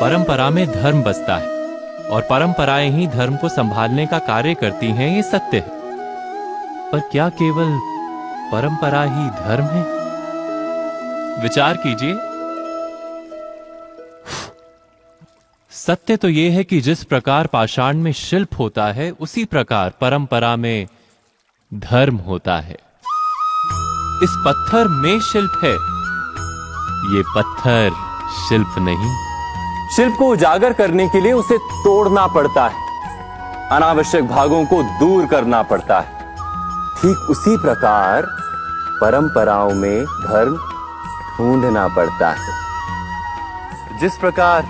परंपरा में धर्म बसता है और परंपराएँ ही धर्म को संभालने का कार्य करती हैं, ये सत्य है। पर क्या केवल परंपरा ही धर्म है? विचार कीजिए। सत्य तो यह है कि जिस प्रकार पाषाण में शिल्प होता है, उसी प्रकार परंपरा में धर्म होता है। इस पत्थर में शिल्प है। ये पत्थर शिल्प नहीं। शिल्प को उजागर करने के लिए उसे तोड़ना पड़ता है। अनावश्यक भागों को दूर करना पड़ता है। ठीक उसी प्रकार परंपराओं में धर्म ढूंढना पड़ता है। जिस प्रकार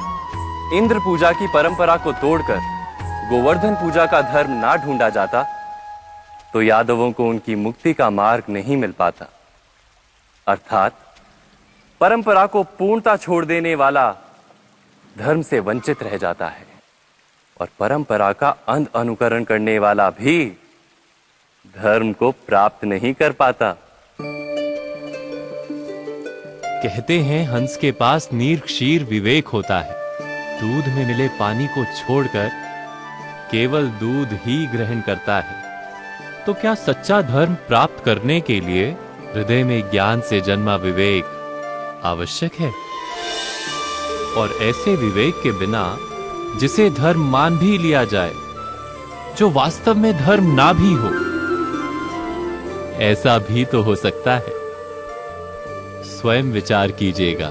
इंद्र पूजा की परंपरा को तोड़कर गोवर्धन पूजा का धर्म ना ढूंढा जाता तो यादवों को उनकी मुक्ति का मार्ग नहीं मिल पाता। अर्थात परंपरा को पूर्णता छोड़ देने वाला धर्म से वंचित रह जाता है और परंपरा का अंध अनुकरण करने वाला भी धर्म को प्राप्त नहीं कर पाता। कहते हैं, हंस के पास नीर क्षीर विवेक होता है। दूध में मिले पानी को छोड़कर केवल दूध ही ग्रहण करता है। तो क्या सच्चा धर्म प्राप्त करने के लिए हृदय में ज्ञान से जन्मा विवेक आवश्यक है। और ऐसे विवेक के बिना जिसे धर्म मान भी लिया जाए, जो वास्तव में धर्म ना भी हो, ऐसा भी तो हो सकता है। स्वयं विचार कीजिएगा।